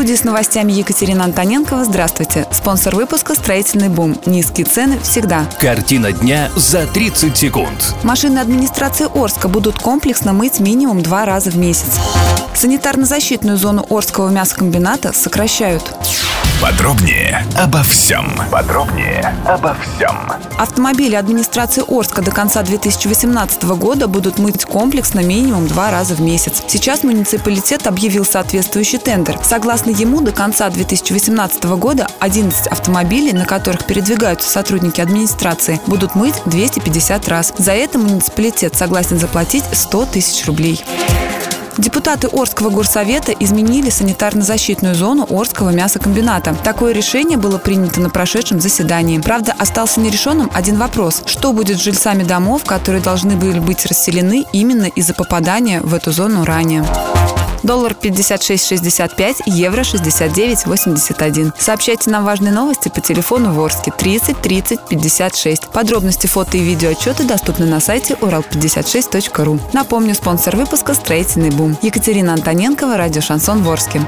Студии с новостями Екатерина Антоненкова. Здравствуйте. Спонсор выпуска «Строительный бум». Низкие цены всегда. Картина дня за 30 секунд. Машины администрации Орска будут комплексно мыть минимум два раза в месяц. Санитарно-защитную зону Орского мясокомбината сокращают. Подробнее обо всем. Подробнее обо всем. Автомобили администрации Орска до конца 2018 года будут мыть комплексно минимум два раза в месяц. Сейчас муниципалитет объявил соответствующий тендер. Согласно ему, до конца 2018 года 11 автомобилей, на которых передвигаются сотрудники администрации, будут мыть 250 раз. За это муниципалитет согласен заплатить 100 тысяч рублей. Депутаты Орского горсовета изменили санитарно-защитную зону Орского мясокомбината. Такое решение было принято на прошедшем заседании. Правда, остался нерешенным один вопрос. Что будет с жильцами домов, которые должны были быть расселены именно из-за попадания в эту зону ранее? Доллар 56.65, евро 69.81. Сообщайте нам важные новости по телефону Ворске 30 30 56. Подробности фото и видео отчеты доступны на сайте урал56.ру. Напомню, спонсор выпуска «Строительный бум». Екатерина Антоненкова, радио «Шансон Ворске».